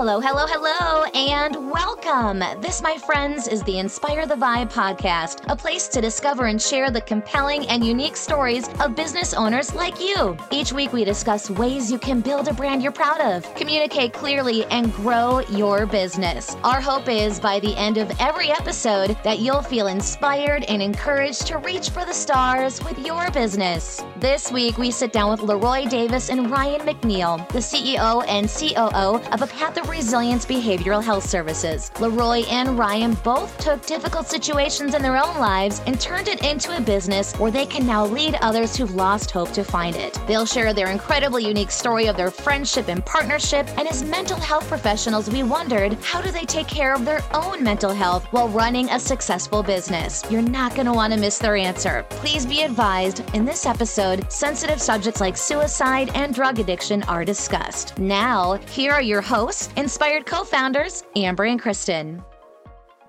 Hello, hello, hello, and welcome. This, my friends, is the Inspire the Vibe podcast, a place to discover and share the compelling and unique stories of business owners like you. Each week, we discuss ways you can build a brand you're proud of, communicate clearly, and grow your business. Our hope is by the end of every episode that you'll feel inspired and encouraged to reach for the stars with your business. This week, we sit down with Leroy Davis and Ryan McNeil, the CEO and COO of a path of Resilience Behavioral Health Services. Leroy and Ryan both took difficult situations in their own lives and turned it into a business where they can now lead others who've lost hope to find it. They'll share their incredibly unique story of their friendship and partnership, and as mental health professionals, we wondered how do they take care of their own mental health while running a successful business? You're not going to want to miss their answer. Please be advised in this episode, sensitive subjects like suicide and drug addiction are discussed. Now, here are your hosts Inspired co founders, Amber and Kristen.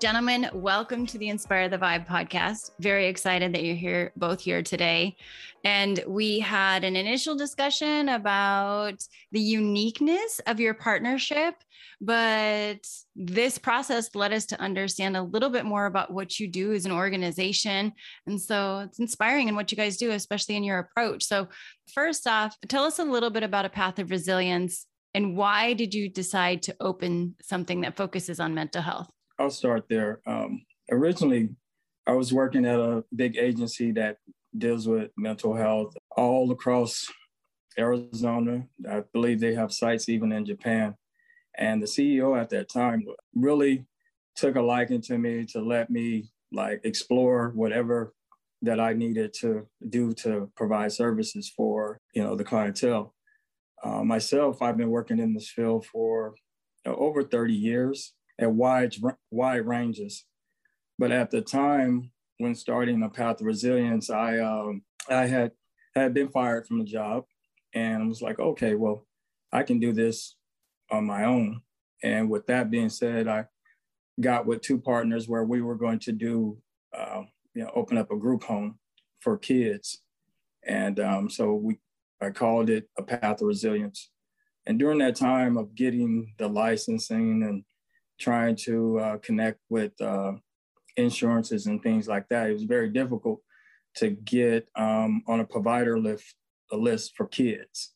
Gentlemen, welcome to the Inspire the Vibe podcast. Very excited that you're here, both here today. And we had an initial discussion about the uniqueness of your partnership, but this process led us to understand a little bit more about what you do as an organization. And so it's inspiring in what you guys do, especially in your approach. So, first off, tell us a little bit about a path of resilience and why did you decide to open something that focuses on mental health? I'll start there. Um, originally, I was working at a big agency that deals with mental health all across Arizona. I believe they have sites even in Japan. And the CEO at that time really took a liking to me to let me like explore whatever that I needed to do to provide services for, you know, the clientele. Uh, myself, I've been working in this field for over 30 years at wide, wide ranges. But at the time when starting a path of resilience, I, um, I had, had been fired from the job and I was like, okay, well, I can do this on my own. And with that being said, I got with two partners where we were going to do, uh, you know, open up a group home for kids. And um, so we I called it a path of resilience. And during that time of getting the licensing and trying to uh, connect with uh, insurances and things like that, it was very difficult to get um, on a provider list, a list for kids.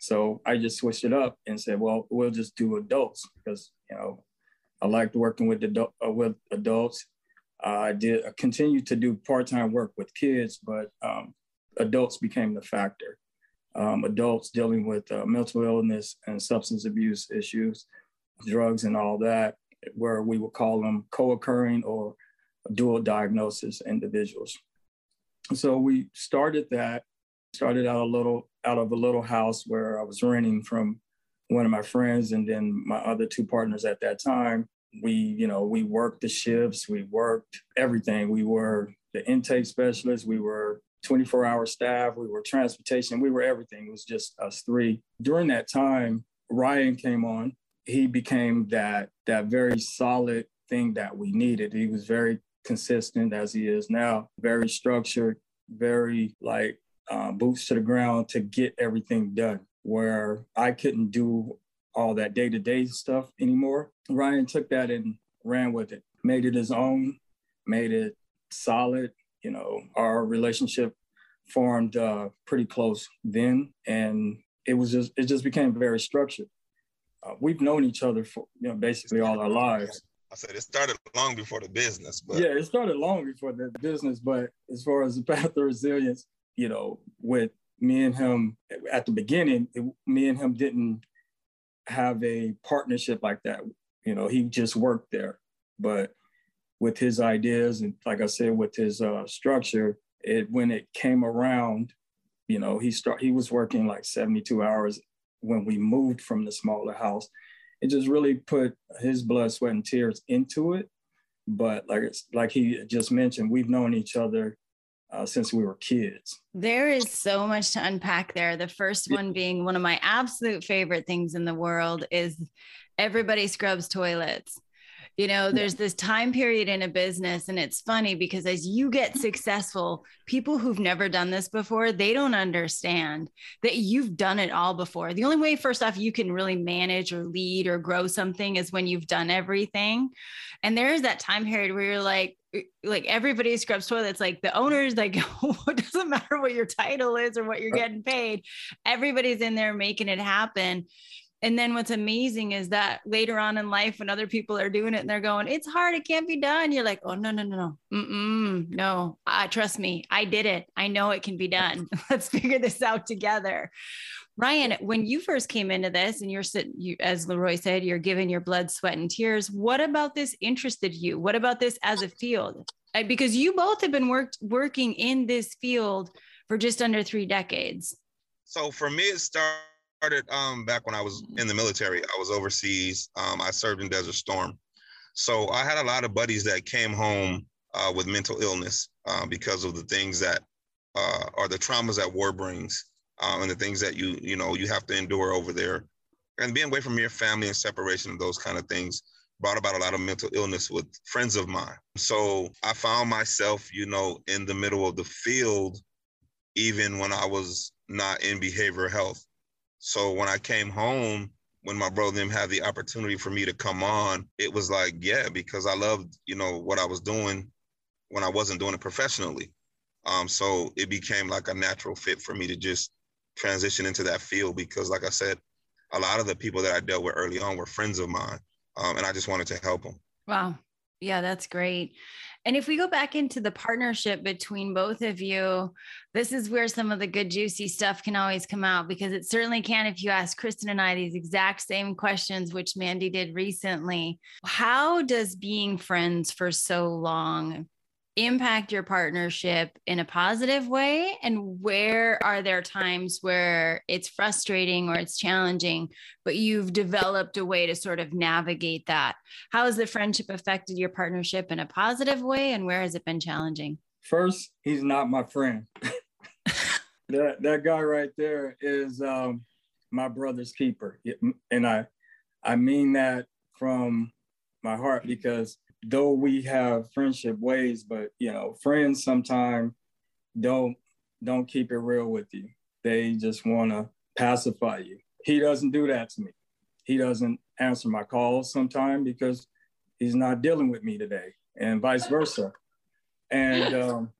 So I just switched it up and said, well, we'll just do adults because, you know, I liked working with, adult, uh, with adults. Uh, I did I continued to do part-time work with kids, but um, adults became the factor um, adults dealing with uh, mental illness and substance abuse issues, drugs and all that, where we would call them co-occurring or dual diagnosis individuals. So we started that, started out a little out of a little house where I was renting from one of my friends and then my other two partners at that time. We, you know, we worked the shifts, we worked everything. We were the intake specialists, we were 24 hour staff, we were transportation, we were everything. It was just us three. During that time, Ryan came on. He became that that very solid thing that we needed. He was very consistent as he is now, very structured, very like uh, boots to the ground to get everything done. Where I couldn't do all that day to day stuff anymore. Ryan took that and ran with it, made it his own, made it solid, you know, our relationship formed uh, pretty close then, and it was just it just became very structured. Uh, we've known each other for you know basically all our lives. I said it started long before the business, but yeah, it started long before the business. But as far as the path of resilience, you know, with me and him at the beginning, it, me and him didn't have a partnership like that. You know, he just worked there, but with his ideas and like I said, with his uh, structure, it when it came around, you know, he start he was working like 72 hours when we moved from the smaller house. It just really put his blood, sweat, and tears into it. But like it's like he just mentioned, we've known each other uh, since we were kids. There is so much to unpack there. The first one being one of my absolute favorite things in the world is everybody scrubs toilets You know, there's this time period in a business, and it's funny because as you get successful, people who've never done this before, they don't understand that you've done it all before. The only way, first off, you can really manage or lead or grow something is when you've done everything. And there is that time period where you're like, eh, like everybody scrubs toilets like the owners like it doesn't matter what your title is or what you're getting paid. Everybody's in there making it happen and then what's amazing is that later on in life when other people are doing it and they're going it's hard it can't be done you're like oh no no no no. Mm-mm, no. Uh, trust me i did it. I know it can be done. Let's figure this out together. Ryan when you first came into this and you're sitting you, as leroy said you're giving your blood sweat and tears what about this interested you? What about this as a field? Because you both have been worked working in this field for just under three decades. So for me it started started um, back when I was in the military. I was overseas. Um, I served in Desert Storm. So I had a lot of buddies that came home uh, with mental illness uh, because of the things that uh, are the traumas that war brings um, and the things that you, you know, you have to endure over there. And being away from your family and separation of those kind of things brought about a lot of mental illness with friends of mine. So I found myself, you know, in the middle of the field, even when I was not in behavioral health. So when I came home, when my brother them had the opportunity for me to come on, it was like, yeah, because I loved, you know, what I was doing when I wasn't doing it professionally. Um, so it became like a natural fit for me to just transition into that field because, like I said, a lot of the people that I dealt with early on were friends of mine, um, and I just wanted to help them. Wow. Yeah, that's great. And if we go back into the partnership between both of you, this is where some of the good, juicy stuff can always come out because it certainly can if you ask Kristen and I these exact same questions, which Mandy did recently. How does being friends for so long impact your partnership in a positive way? And where are there times where it's frustrating or it's challenging but you've developed a way to sort of navigate that? How has the friendship affected your partnership in a positive way and where has it been challenging? First he's not my friend. That that guy right there is um, my brother's keeper. And i i mean that from my heart because though we have friendship ways, but you know, friends sometimes don't don't keep it real with you. They just want to pacify you. He doesn't do that to me. He doesn't answer my calls sometimes because he's not dealing with me today, and vice versa. And um,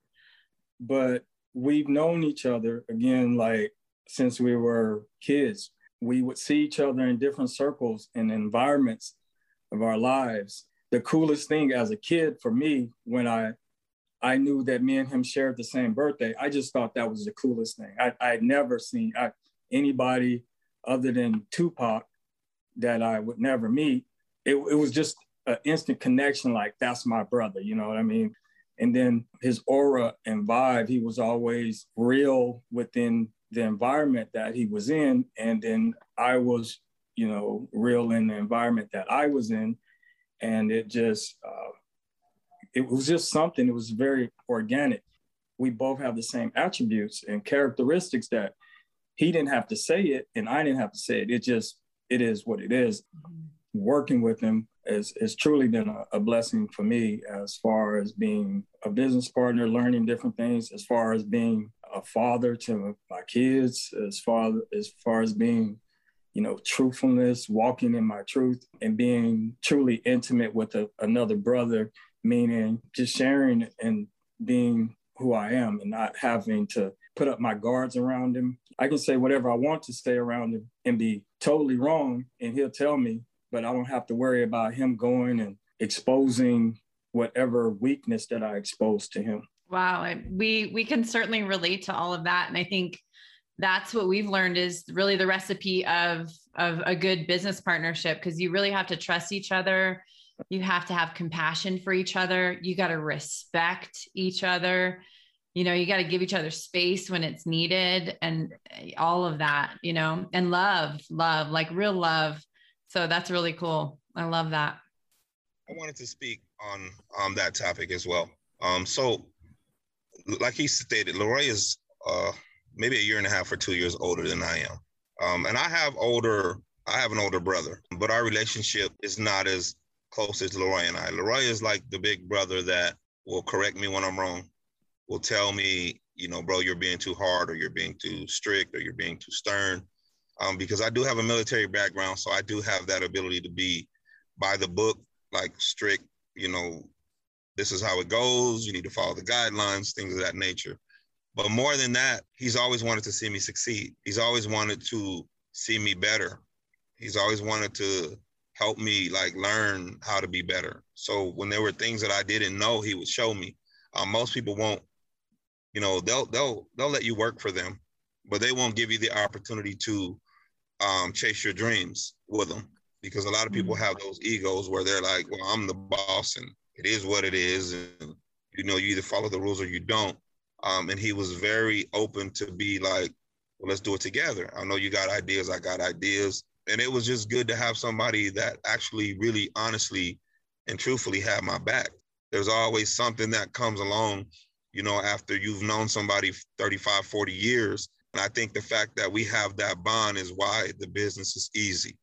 but we've known each other again, like since we were kids. We would see each other in different circles and environments of our lives the coolest thing as a kid for me when I I knew that me and him shared the same birthday. I just thought that was the coolest thing. I I had never seen I, anybody other than Tupac that I would never meet. It, it was just an instant connection, like that's my brother. You know what I mean? And then his aura and vibe, he was always real within the environment that he was in, and then I was, you know, real in the environment that I was in and it just uh, it was just something. It was very organic. We both have the same attributes and characteristics that he didn't have to say it, and I didn't have to say it. It just it is what it is. Mm-hmm. Working with him has, has truly been a, a, blessing for me as far as being a business partner, learning different things, as far as being a father to my kids, as far as far as being you know, truthfulness, walking in my truth, and being truly intimate with a, another brother, meaning just sharing and being who I am and not having to put up my guards around him. I can say whatever I want to say around him and be totally wrong, and he'll tell me, but I don't have to worry about him going and exposing whatever weakness that I exposed to him. Wow, we we can certainly relate to all of that, and I think that's what we've learned is really the recipe of of a good business partnership because you really have to trust each other. You have to have compassion for each other. You got to respect each other. You know you got to give each other space when it's needed and all of that you know and love love like real love. So that's really cool. I love that. I wanted to speak on on that topic as well. Um so like he stated leroy is uh maybe a year and a half or two years older than I am. Um, and I have older, I have an older brother, but our relationship is not as close as Leroy and I. Leroy is like the big brother that will correct me when I'm wrong, will tell me, you know, bro, you're being too hard or you're being too strict or you're being too stern. Um, because I do have a military background, so I do have that ability to be by the book, like strict, you know, this is how it goes. You need to follow the guidelines, things of that nature. But more than that, he's always wanted to see me succeed. He's always wanted to see me better. He's always wanted to help me like learn how to be better. So when there were things that I didn't know, he would show me. Um, most people won't, you know, they'll they'll they'll let you work for them, but they won't give you the opportunity to um, chase your dreams with them because a lot of people mm-hmm. have those egos where they're like, well, I'm the boss and it is what it is, and you know, you either follow the rules or you don't. Um, and he was very open to be like, well, let's do it together. I know you got ideas, I got ideas. And it was just good to have somebody that actually really honestly and truthfully had my back. There's always something that comes along, you know, after you've known somebody 35, 40 years. And I think the fact that we have that bond is why the business is easy.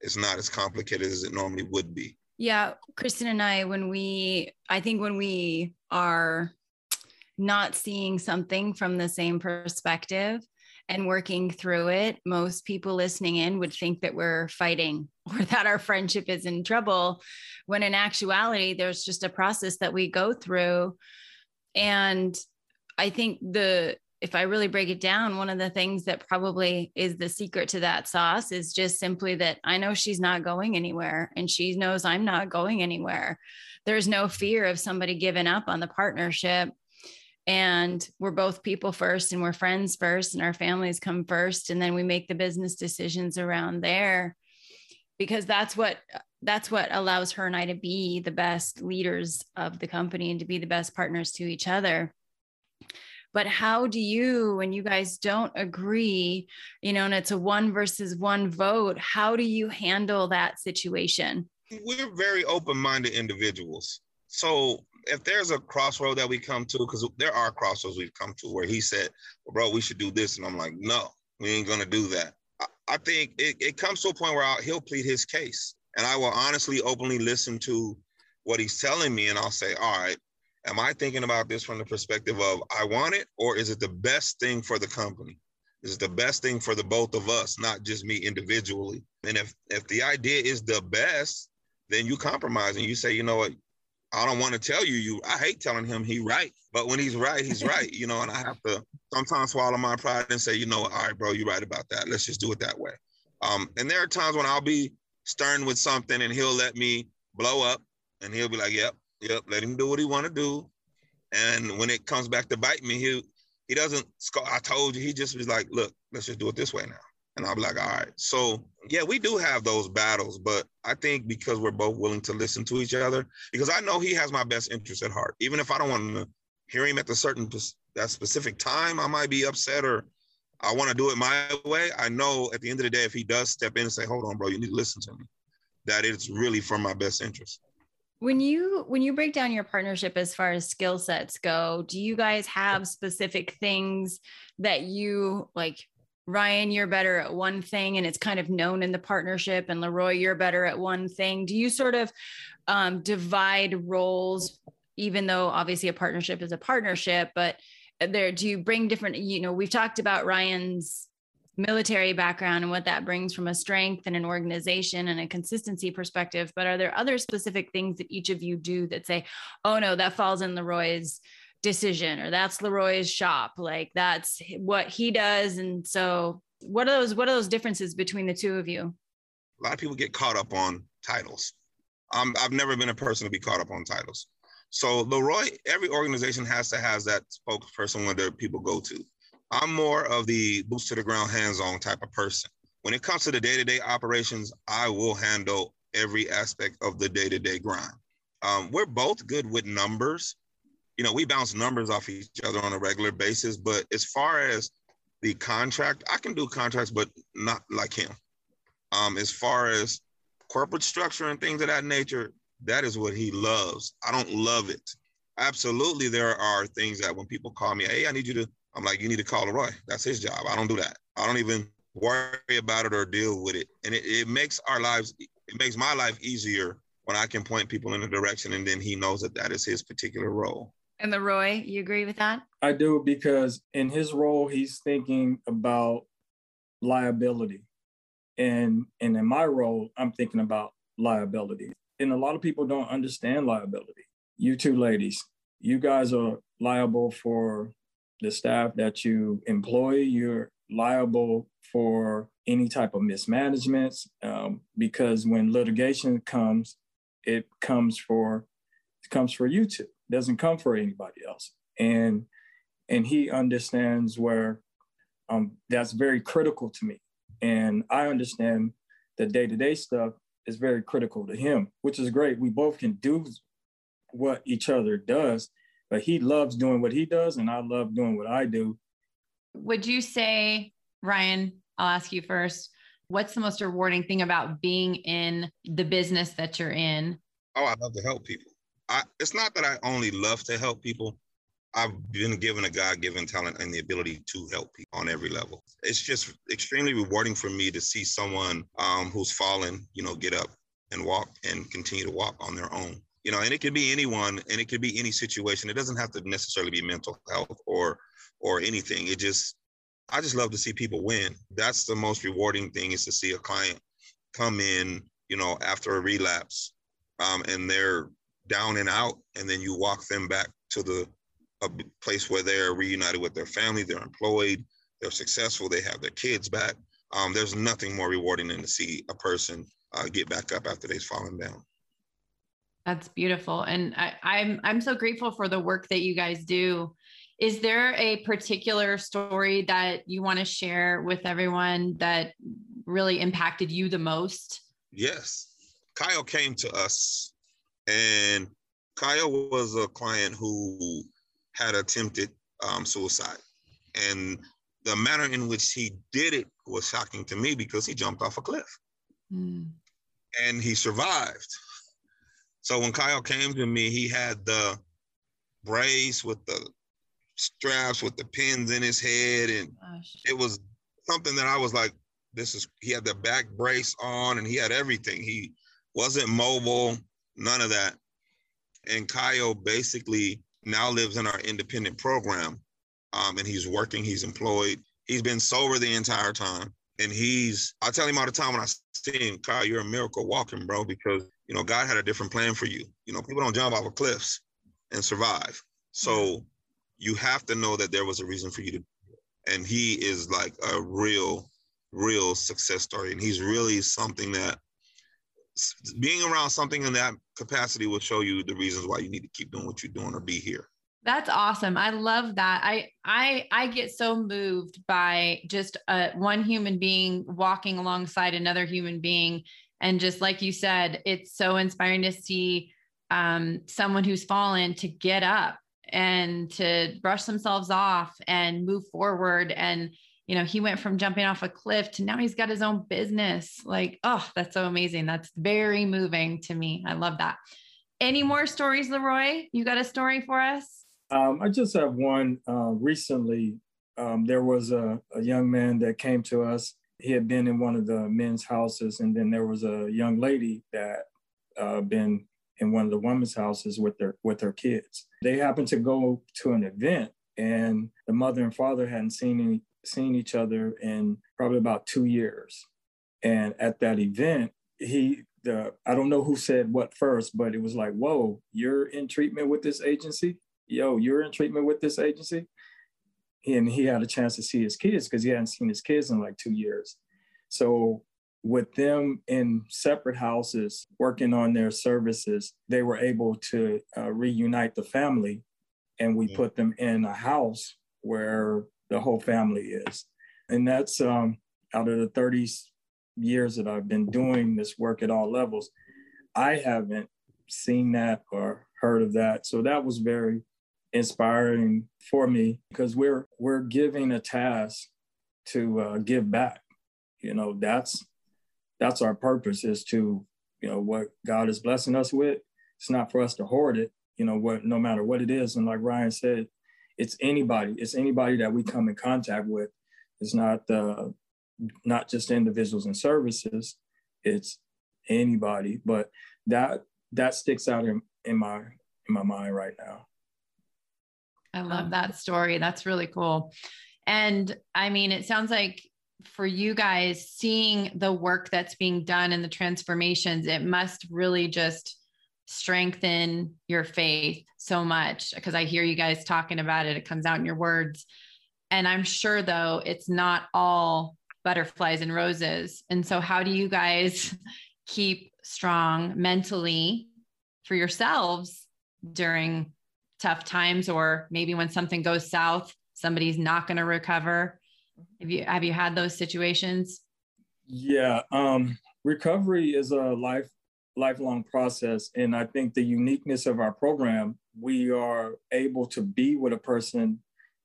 It's not as complicated as it normally would be. Yeah, Kristen and I, when we, I think when we are not seeing something from the same perspective and working through it, most people listening in would think that we're fighting or that our friendship is in trouble, when in actuality, there's just a process that we go through. And I think the, if I really break it down, one of the things that probably is the secret to that sauce is just simply that I know she's not going anywhere and she knows I'm not going anywhere. There's no fear of somebody giving up on the partnership and we're both people first and we're friends first and our families come first. And then we make the business decisions around there because that's what that's what allows her and I to be the best leaders of the company and to be the best partners to each other. But how do you when you guys don't agree you know and it's a one versus one vote how do you handle that situation? We're very open-minded individuals. So if there's a crossroad that we come to, because there are crossroads we've come to where he said, bro, we should do this. And I'm like, no, we ain't gonna do that. I, I think it, it comes to a point where I'll, he'll plead his case. And I will honestly, openly listen to what he's telling me. And I'll say, all right, am I thinking about this from the perspective of I want it, or is it the best thing for the company? Is it the best thing for the both of us, not just me individually? And if if the idea is the best, then you compromise and you say, you know what, I don't want to tell you, you. I hate telling him he right, but when he's right, he's right, you know. And I have to sometimes swallow my pride and say, you know, all right, bro, you're right about that. Let's just do it that way. Um, and there are times when I'll be stern with something, and he'll let me blow up, and he'll be like, "Yep, yep, let him do what he want to do." And when it comes back to bite me, he he doesn't. I told you. He just was like, "Look, let's just do it this way now." And I'll be like, all right. So yeah, we do have those battles, but I think because we're both willing to listen to each other, because I know he has my best interest at heart. Even if I don't want to hear him at the certain that specific time, I might be upset or I want to do it my way. I know at the end of the day, if he does step in and say, hold on, bro, you need to listen to me, that it's really for my best interest when you when you break down your partnership as far as skill sets go do you guys have specific things that you like Ryan, you're better at one thing and it's kind of known in the partnership, and Leroy, you're better at one thing. Do you sort of um, divide roles, even though obviously a partnership is a partnership, but there, do you bring different, you know, we've talked about Ryan's military background and what that brings from a strength and an organization and a consistency perspective, but are there other specific things that each of you do that say, oh no, that falls in Leroy's decision or that's Leroy's shop. Like that's what he does. And so what are those what are those differences between the two of you? A lot of people get caught up on titles. Um, I've never been a person to be caught up on titles. So Leroy, every organization has to has that spokesperson when their people go to. I'm more of the boots to the ground, hands-on type of person. When it comes to the day-to-day operations, I will handle every aspect of the day-to-day grind. Um, we're both good with numbers, you know, we bounce numbers off each other on a regular basis. But as far as the contract, I can do contracts, but not like him. Um, as far as corporate structure and things of that nature, that is what he loves. I don't love it. Absolutely, there are things that when people call me, hey, I need you to, I'm like, you need to call Leroy. That's his job. I don't do that. I don't even worry about it or deal with it. And it, it makes our lives, it makes my life easier when I can point people in a direction and then he knows that that is his particular role. And Leroy, you agree with that? I do because in his role, he's thinking about liability. And, and in my role, I'm thinking about liability. And a lot of people don't understand liability. You two ladies, you guys are liable for the staff that you employ. You're liable for any type of mismanagements um, because when litigation comes, it comes for it comes for you two. It doesn't come for anybody else. And and he understands where um, that's very critical to me. And I understand the day-to-day stuff is very critical to him, which is great. We both can do what each other does, but he loves doing what he does, and I love doing what I do. Would you say, Ryan, I'll ask you first, what's the most rewarding thing about being in the business that you're in? Oh, I love to help people. I, it's not that I only love to help people. I've been given a God given talent and the ability to help people on every level. It's just extremely rewarding for me to see someone um, who's fallen, you know, get up and walk and continue to walk on their own. You know, and it could be anyone and it could be any situation. It doesn't have to necessarily be mental health or or anything. It just I just love to see people win. That's the most rewarding thing is to see a client come in, you know, after a relapse um, and they're down and out, and then you walk them back to the a place where they're reunited with their family, they're employed, they're successful, they have their kids back. Um, there's nothing more rewarding than to see a person uh, get back up after they've fallen down. That's beautiful, and I, I'm I'm so grateful for the work that you guys do. Is there a particular story that you want to share with everyone that really impacted you the most? Yes. Kyle came to us, and Kyle was a client who had attempted um, suicide. And the manner in which he did it was shocking to me because he jumped off a cliff mm. and he survived. So when Kyle came to me, he had the brace with the straps with the pins in his head. And Gosh. it was something that I was like, this is, he had the back brace on and he had everything. He wasn't mobile, none of that. And Kyle basically now lives in our independent program. Um, and he's working, he's employed. He's been sober the entire time. And he's, I tell him all the time when I see him, Kyle, you're a miracle walking, bro, because, you know, God had a different plan for you. You know, people don't jump off of cliffs and survive. So you have to know that there was a reason for you to and he is like a real real success story and he's really something that being around something in that capacity will show you the reasons why you need to keep doing what you're doing or be here. That's awesome. I love that. I i i get so moved by just uh, one human being walking alongside another human being. And just like you said it's so inspiring to see um, someone who's fallen to get up and to brush themselves off and move forward. And you know he went from jumping off a cliff to now he's got his own business. Like oh that's so amazing. That's very moving to me. I love that. Any more stories leroy? You got a story for us? Um, i just have one uh, recently um, there was a, a young man that came to us. He had been in one of the men's houses and then there was a young lady that uh, been in one of the women's houses with their with their kids. They happened to go to an event, and the mother and father hadn't seen any, seen each other in probably about two years. And at that event, he the I don't know who said what first, but it was like, "Whoa, you're in treatment with this agency? Yo, you're in treatment with this agency." And he had a chance to see his kids because he hadn't seen his kids in like two years. So with them in separate houses working on their services, they were able to uh, reunite the family and we put them in a house where the whole family is. And that's um, out of the 30 years that I've been doing this work at all levels, I haven't seen that or heard of that. So that was very inspiring for me because we're we're giving a task to uh, give back. You know, that's that's our purpose is to, you know, what God is blessing us with. It's not for us to hoard it, you know, what no matter what it is. And like Ryan said, it's anybody, it's anybody that we come in contact with. It's not uh, not just individuals and services, it's anybody. But that that sticks out in, in my in my mind right now. I love that story. That's really cool. And I mean, it sounds like for you guys seeing the work that's being done and the transformations, it must really just strengthen your faith so much because I hear you guys talking about it. It comes out in your words. And I'm sure, though, it's not all butterflies and roses. And so, how do you guys keep strong mentally for yourselves during tough times or maybe when something goes south somebody's not going to recover have you have you had those situations yeah um recovery is a life lifelong process. And i think the uniqueness of our program we are able to be with a person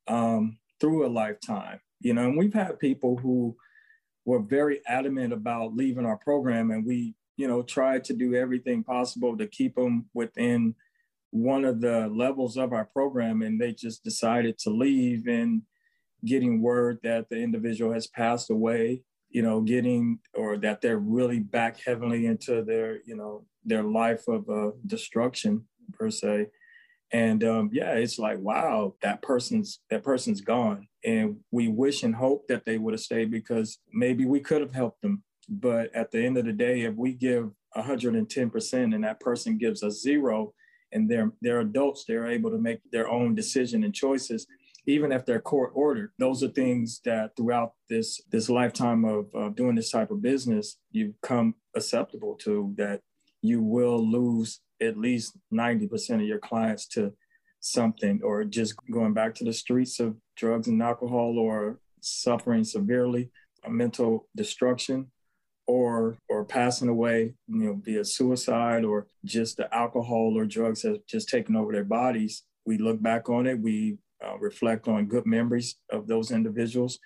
um, through a lifetime you know and we've had people who were very adamant about leaving our program and we you know tried to do everything possible to keep them within one of the levels of our program and they just decided to leave and getting word that the individual has passed away you know getting or that they're really back heavily into their you know their life of uh, destruction per se. And um, yeah it's like wow that person's that person's gone. And we wish and hope that they would have stayed because maybe we could have helped them. But at the end of the day if we give 110% and that person gives us zero and they're they're adults they're able to make their own decision and choices even if they're court ordered those are things that throughout this this lifetime of uh, doing this type of business you've come acceptable to that you will lose at least 90% of your clients to something or just going back to the streets of drugs and alcohol or suffering severely a mental destruction or or passing away, you know, via suicide or just the alcohol or drugs have just taken over their bodies. We look back on it, we uh, reflect on good memories of those individuals.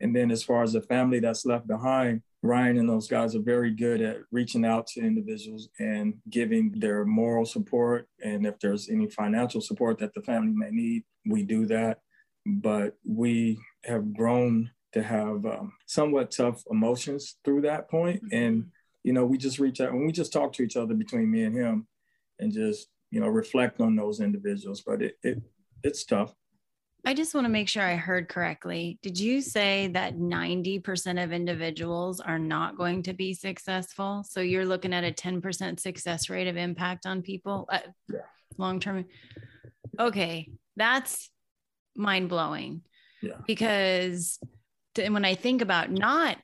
And then as far as the family that's left behind, Ryan and those guys are very good at reaching out to individuals and giving their moral support. And if there's any financial support that the family may need, we do that. But we have grown to have um, somewhat tough emotions through that point. Mm-hmm. And, you know, we just reach out and we just talk to each other between me and him and just, you know, reflect on those individuals. But it, it it's tough. I just want to make sure I heard correctly. Did you say that 90% of individuals are not going to be successful? So you're looking at a 10% success rate of impact on people uh, yeah. long term? Okay, that's mind blowing. Yeah. Because when I think about not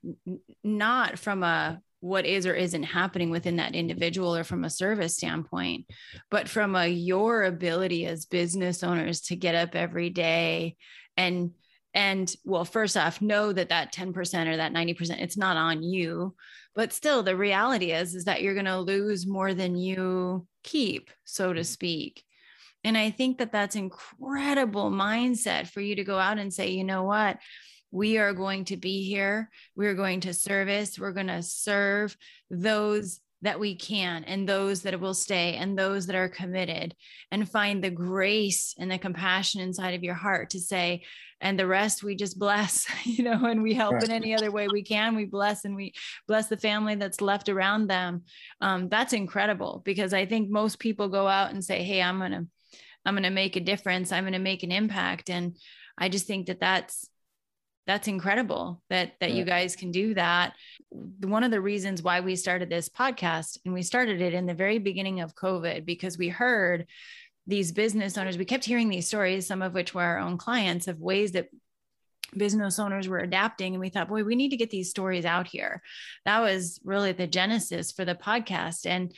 not from a what is or isn't happening within that individual or from a service standpoint. But from a your ability as business owners to get up every day and and well first off know that that 10% or that 90% it's not on you. But still the reality is is that you're going to lose more than you keep so to mm-hmm. speak. And i think that that's incredible mindset for you to go out and say you know what we are going to be here. We're going to service. We're going to serve those that we can and those that will stay and those that are committed. And find the grace and the compassion inside of your heart to say and the rest we just bless you know and we help in any other way we can. We bless and we bless the family that's left around them. Um, that's incredible because i think most people go out and say hey i'm gonna i'm gonna make a difference. I'm gonna make an impact. And i just think that that's that's incredible that that yeah. you guys can do that one of the reasons why we started this podcast and we started it in the very beginning of covid because we heard these business owners we kept hearing these stories some of which were our own clients of ways that business owners were adapting and we thought boy we need to get these stories out here that was really the genesis for the podcast and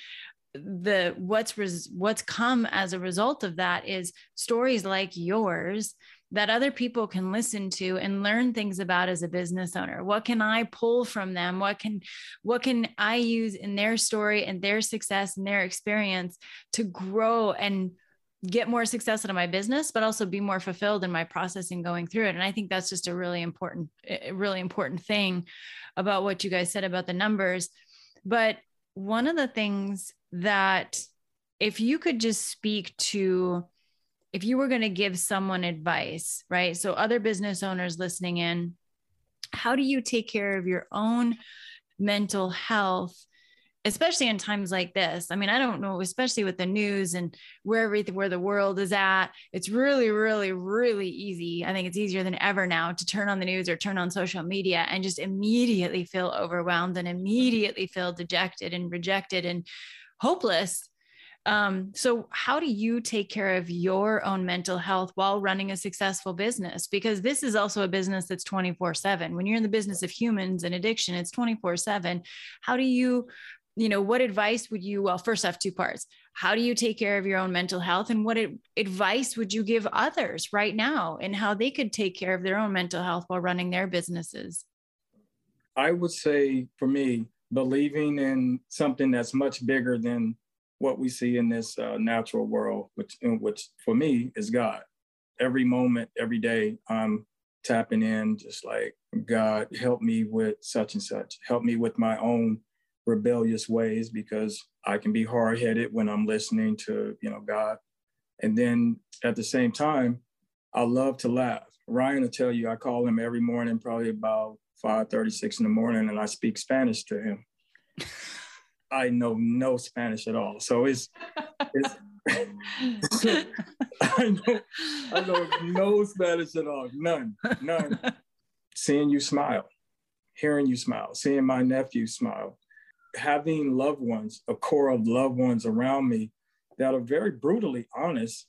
the what's res, what's come as a result of that is stories like yours that other people can listen to and learn things about as a business owner. What can i pull from them? What can what can i use in their story and their success and their experience to grow and get more success out of my business but also be more fulfilled in my process and going through it? And i think that's just a really important really important thing about what you guys said about the numbers. But one of the things that if you could just speak to if you were going to give someone advice, right? So, other business owners listening in, how do you take care of your own mental health especially in times like this. I mean, I don't know, especially with the news and where everything, where the world is at. It's really, really, really easy. I think it's easier than ever now to turn on the news or turn on social media and just immediately feel overwhelmed and immediately feel dejected and rejected and hopeless. Um, so, how do you take care of your own mental health while running a successful business? Because this is also a business that's 24 7. When you're in the business of humans and addiction, it's 24 7. How do you you know what advice would you well first off two parts how do you take care of your own mental health and what it, advice would you give others right now and how they could take care of their own mental health while running their businesses i would say for me believing in something that's much bigger than what we see in this uh, natural world which which for me is god every moment every day i'm tapping in just like god help me with such and such help me with my own rebellious ways because I can be hard headed when I'm listening to, you know, God. And then at the same time, I love to laugh. Ryan will tell you I call him every morning, probably about 5:36 in the morning, and I speak Spanish to him. I know no Spanish at all. So it's it's I know I know no Spanish at all. None. None. Seeing you smile, hearing you smile, seeing my nephew smile, having loved ones, a core of loved ones around me that are very brutally honest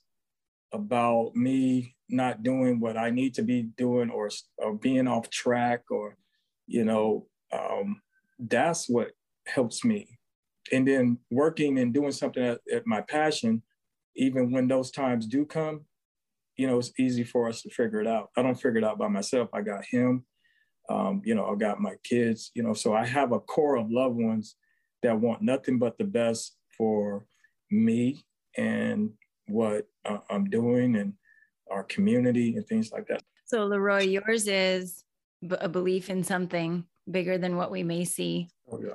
about me not doing what I need to be doing or, or being off track or, you know, um, that's what helps me. And then working and doing something at, at my passion, even when those times do come, you know, it's easy for us to figure it out. I don't figure it out by myself. I got him. Um, you know, I got my kids, you know, so I have a core of loved ones that want nothing but the best for me and what uh, I'm doing and our community and things like that. So, Leroy, yours is a belief in something bigger than what we may see. Oh, yeah.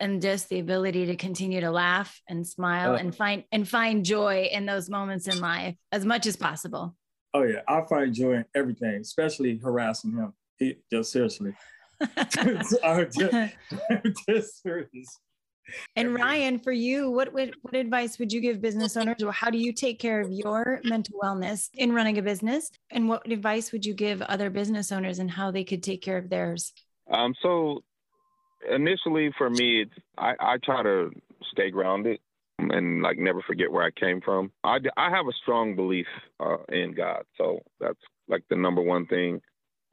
And just the ability to continue to laugh and smile uh, and find and find joy in those moments in life as much as possible. Oh yeah, I find joy in everything, especially harassing him. He just seriously. I'm just, just serious. And Ryan, for you, what, would what advice would you give business owners, or how do you take care of your mental wellness in running a business? And what advice would you give other business owners and how they could take care of theirs? Um, so initially, for me, it's I, I try to stay grounded and like never forget where I came from. I, I have a strong belief uh, in God, so that's like the number one thing.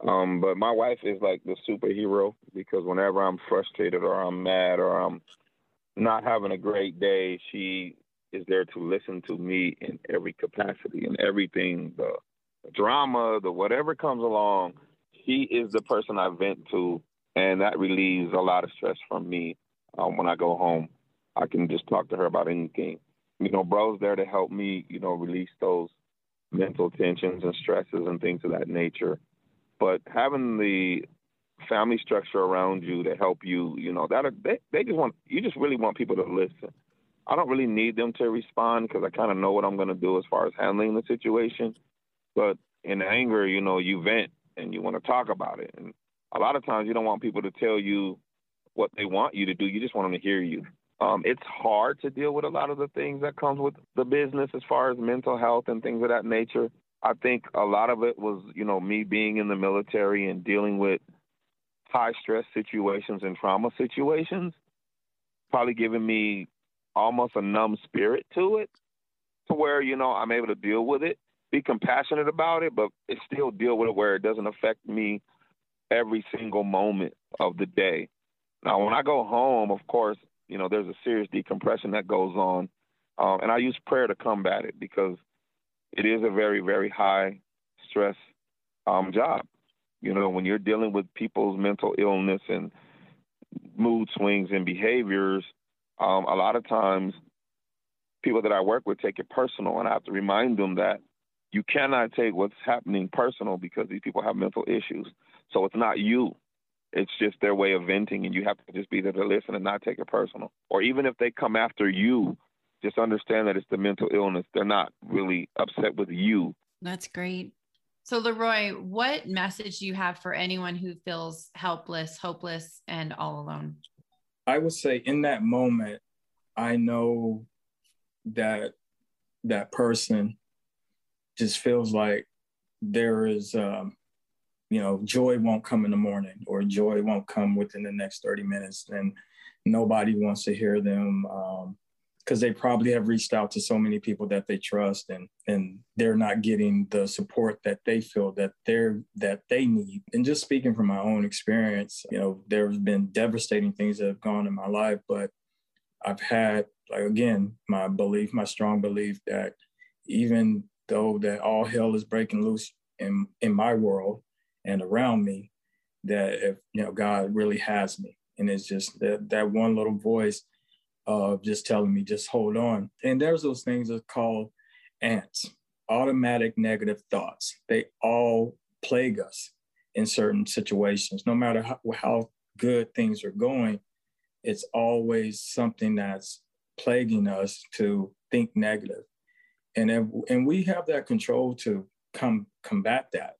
Um, but my wife is like the superhero because whenever I'm frustrated or I'm mad or I'm not having a great day, she is there to listen to me in every capacity and everything the, the drama, the whatever comes along. She is the person I vent to, and that relieves a lot of stress from me um, when I go home. I can just talk to her about anything. You know, bro's there to help me, you know, release those mental tensions and stresses and things of that nature. But having the family structure around you to help you, you know, that are, they they just want you just really want people to listen. I don't really need them to respond because I kind of know what I'm going to do as far as handling the situation. But in anger, you know, you vent and you want to talk about it. And a lot of times you don't want people to tell you what they want you to do. You just want them to hear you. Um, it's hard to deal with a lot of the things that comes with the business as far as mental health and things of that nature. I think a lot of it was, you know, me being in the military and dealing with – high stress situations and trauma situations, probably giving me almost a numb spirit to it, to where, you know, I'm able to deal with it, be compassionate about it, but still deal with it where it doesn't affect me every single moment of the day. Now, when I go home, of course, you know, there's a serious decompression that goes on. Um, and I use prayer to combat it because it is a very, very high stress um, job. You know, when you're dealing with people's mental illness and mood swings and behaviors, um, a lot of times people that I work with take it personal, and I have to remind them that you cannot take what's happening personal because these people have mental issues. So it's not you. It's just their way of venting, and you have to just be there to listen and not take it personal. Or even if they come after you, just understand that it's the mental illness. They're not really upset with you. That's great. So, Leroy, what message do you have for anyone who feels helpless, hopeless, and all alone? I would say in that moment, I know that that person just feels like there is, um, you know, joy won't come in the morning or joy won't come within the next 30 minutes. And nobody wants to hear them because um, they probably have reached out to so many people that they trust and and they're not getting the support that they feel that they're that they need and just speaking from my own experience you know there's been devastating things that have gone in my life but i've had like again my belief my strong belief that even though that all hell is breaking loose in in my world and around me that if you know god really has me. And it's just that that one little voice of just telling me just hold on. And there's those things that called ants automatic negative thoughts. They all plague us in certain situations. No matter how, how good things are going it's always something that's plaguing us to think negative. And if, and we have that control to come combat that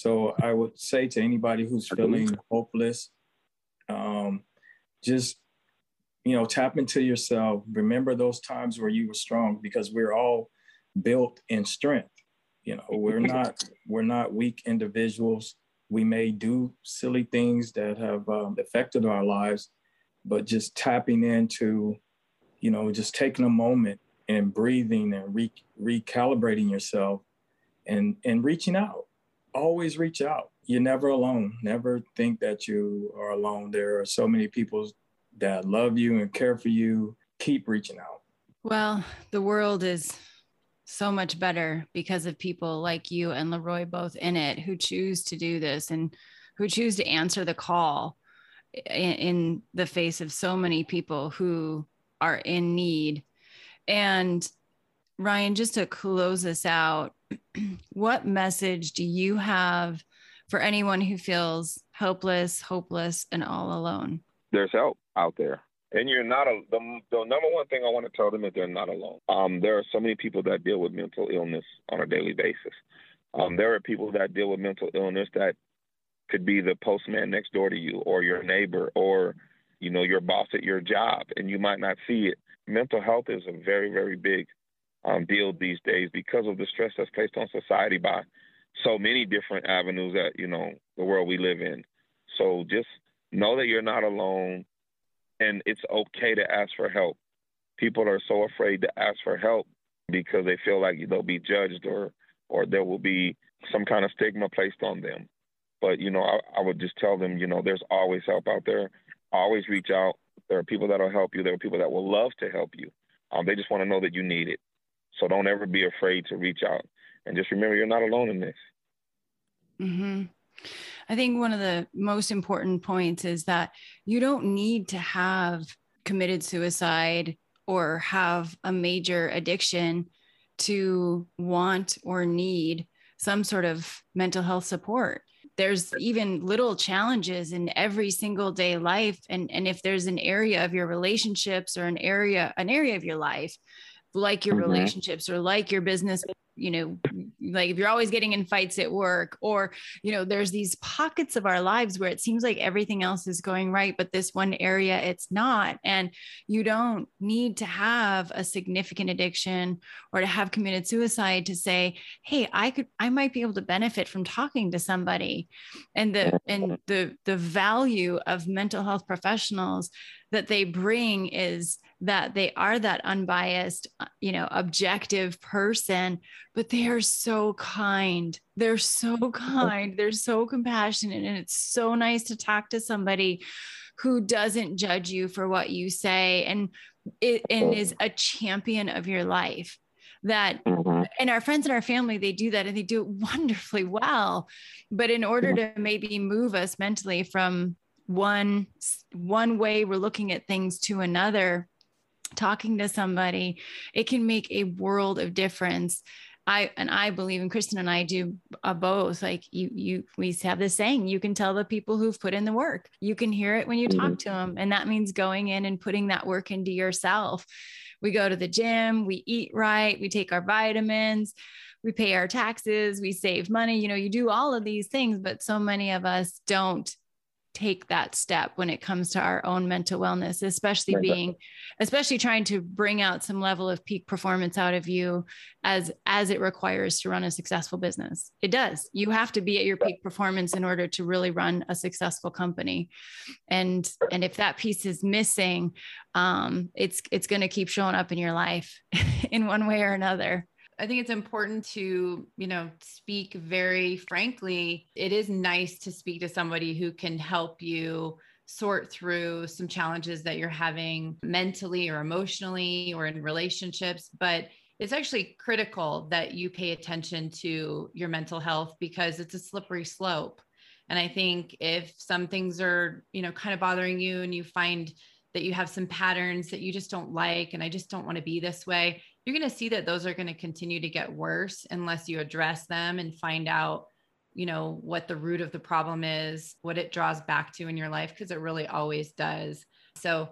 so i would say to anybody who's feeling hopeless um, just you know tap into yourself. Remember those times where you were strong because we're all built in strength. You know we're not we're not weak individuals. We may do silly things that have um, affected our lives but just tapping into you know just taking a moment and breathing and re- recalibrating yourself and and reaching out always reach out you're never alone. Never think that you are alone. There are so many people that love you and care for you. Keep reaching out. Well, the world is so much better because of people like you and Leroy both in it who choose to do this and who choose to answer the call in, in the face of so many people who are in need. And Ryan, just to close us out, what message do you have for anyone who feels hopeless, hopeless, and all alone? There's help out there. And you're not a, the, the number one thing I want to tell them is they're not alone. Um, there are so many people that deal with mental illness on a daily basis. Um, there are people that deal with mental illness that could be the postman next door to you, or your neighbor, or you know your boss at your job, and you might not see it. Mental health is a very, very big um, deal these days because of the stress that's placed on society by so many different avenues that you know the world we live in. So just know that you're not alone, and it's okay to ask for help. People are so afraid to ask for help because they feel like they'll be judged or or there will be some kind of stigma placed on them. But you know, I, I would just tell them, you know, there's always help out there. Always reach out. There are people that'll help you. There are people that will love to help you. Um, they just want to know that you need it. So don't ever be afraid to reach out. And just remember, you're not alone in this. Mm-hmm. I think one of the most important points is that you don't need to have committed suicide or have a major addiction to want or need some sort of mental health support there's even little challenges in every single day life and and if there's an area of your relationships or an area an area of your life like your mm-hmm. relationships or like your business you know like if you're always getting in fights at work or you know there's these pockets of our lives where it seems like everything else is going right but this one area it's not. And you don't need to have a significant addiction or to have committed suicide to say hey i could i might be able to benefit from talking to somebody. And the and the the value of mental health professionals that they bring is that they are that unbiased, uh, you know, objective person, but they are so kind. They're so kind. They're so compassionate. And it's so nice to talk to somebody who doesn't judge you for what you say and it and is a champion of your life that mm-hmm. and our friends and our family they do that and they do it wonderfully well but in order to maybe move us mentally from one one way we're looking at things to another talking to somebody it can make a world of difference I and I believe, and Kristen and I do uh, both. Like you, you, we have this saying: you can tell the people who've put in the work. You can hear it when you mm-hmm. talk to them, and that means going in and putting that work into yourself. We go to the gym, we eat right, we take our vitamins, we pay our taxes, we save money. You know, you do all of these things, but so many of us don't take that step when it comes to our own mental wellness especially being especially trying to bring out some level of peak performance out of you as as it requires to run a successful business. It does. You have to be at your peak performance in order to really run a successful company. And and if that piece is missing um it's it's going to keep showing up in your life in one way or another I think it's important to, you know, speak very frankly. It is nice to speak to somebody who can help you sort through some challenges that you're having mentally or emotionally or in relationships, but it's actually critical that you pay attention to your mental health because it's a slippery slope. And I think if some things are, you know, kind of bothering you and you find that you have some patterns that you just don't like and I just don't want to be this way, you're going to see that those are going to continue to get worse unless you address them and find out you know what the root of the problem is what it draws back to in your life because it really always does. So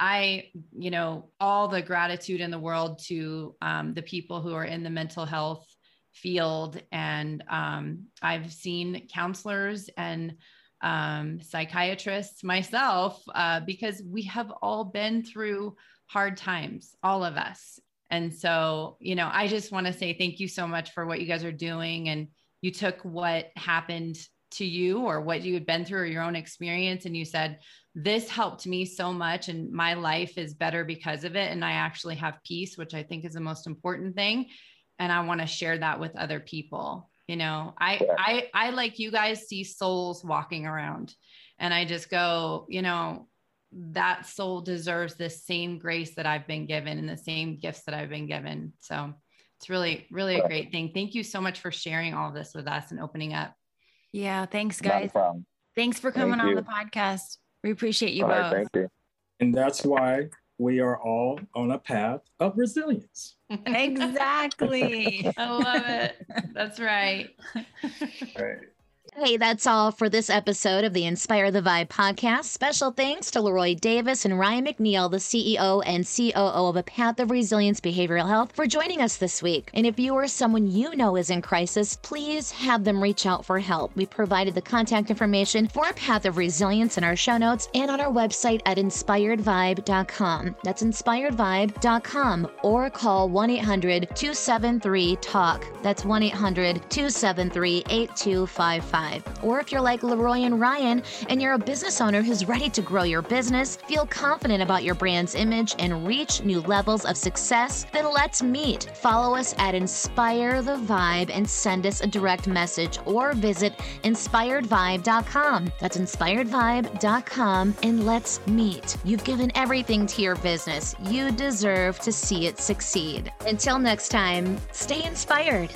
i you know all the gratitude in the world to um, the people who are in the mental health field and um, i've seen counselors and um, psychiatrists myself uh, because we have all been through hard times all of us and so, you know, I just want to say thank you so much for what you guys are doing. And you took what happened to you or what you had been through or your own experience and you said, this helped me so much and my life is better because of it. And I actually have peace, which I think is the most important thing. And I want to share that with other people. You know, I, I, I like you guys see souls walking around and I just go, you know, that soul deserves the same grace that I've been given and the same gifts that I've been given. So it's really, really a great thing. Thank you so much for sharing all this with us and opening up. Yeah. Thanks, guys. Thanks for coming on the podcast. We appreciate you all both. Right, thank you. And that's why we are all on a path of resilience. exactly. I love it. That's right. right. Hey, that's all for this episode of the Inspire the Vibe podcast. Special thanks to Leroy Davis and Ryan McNeil, the CEO and COO of A Path of Resilience Behavioral Health, for joining us this week. And if you or someone you know is in crisis, please have them reach out for help. We provided the contact information for A Path of Resilience in our show notes and on our website at inspiredvibe.com. That's inspiredvibe.com or call 1 800 273 TALK. That's 1 800 273 8255. Or if you're like Leroy and Ryan and you're a business owner who's ready to grow your business, feel confident about your brand's image, and reach new levels of success, then let's meet. Follow us at Inspire the Vibe and send us a direct message or visit inspiredvibe.com. That's inspiredvibe.com and let's meet. You've given everything to your business. You deserve to see it succeed. Until next time, stay inspired.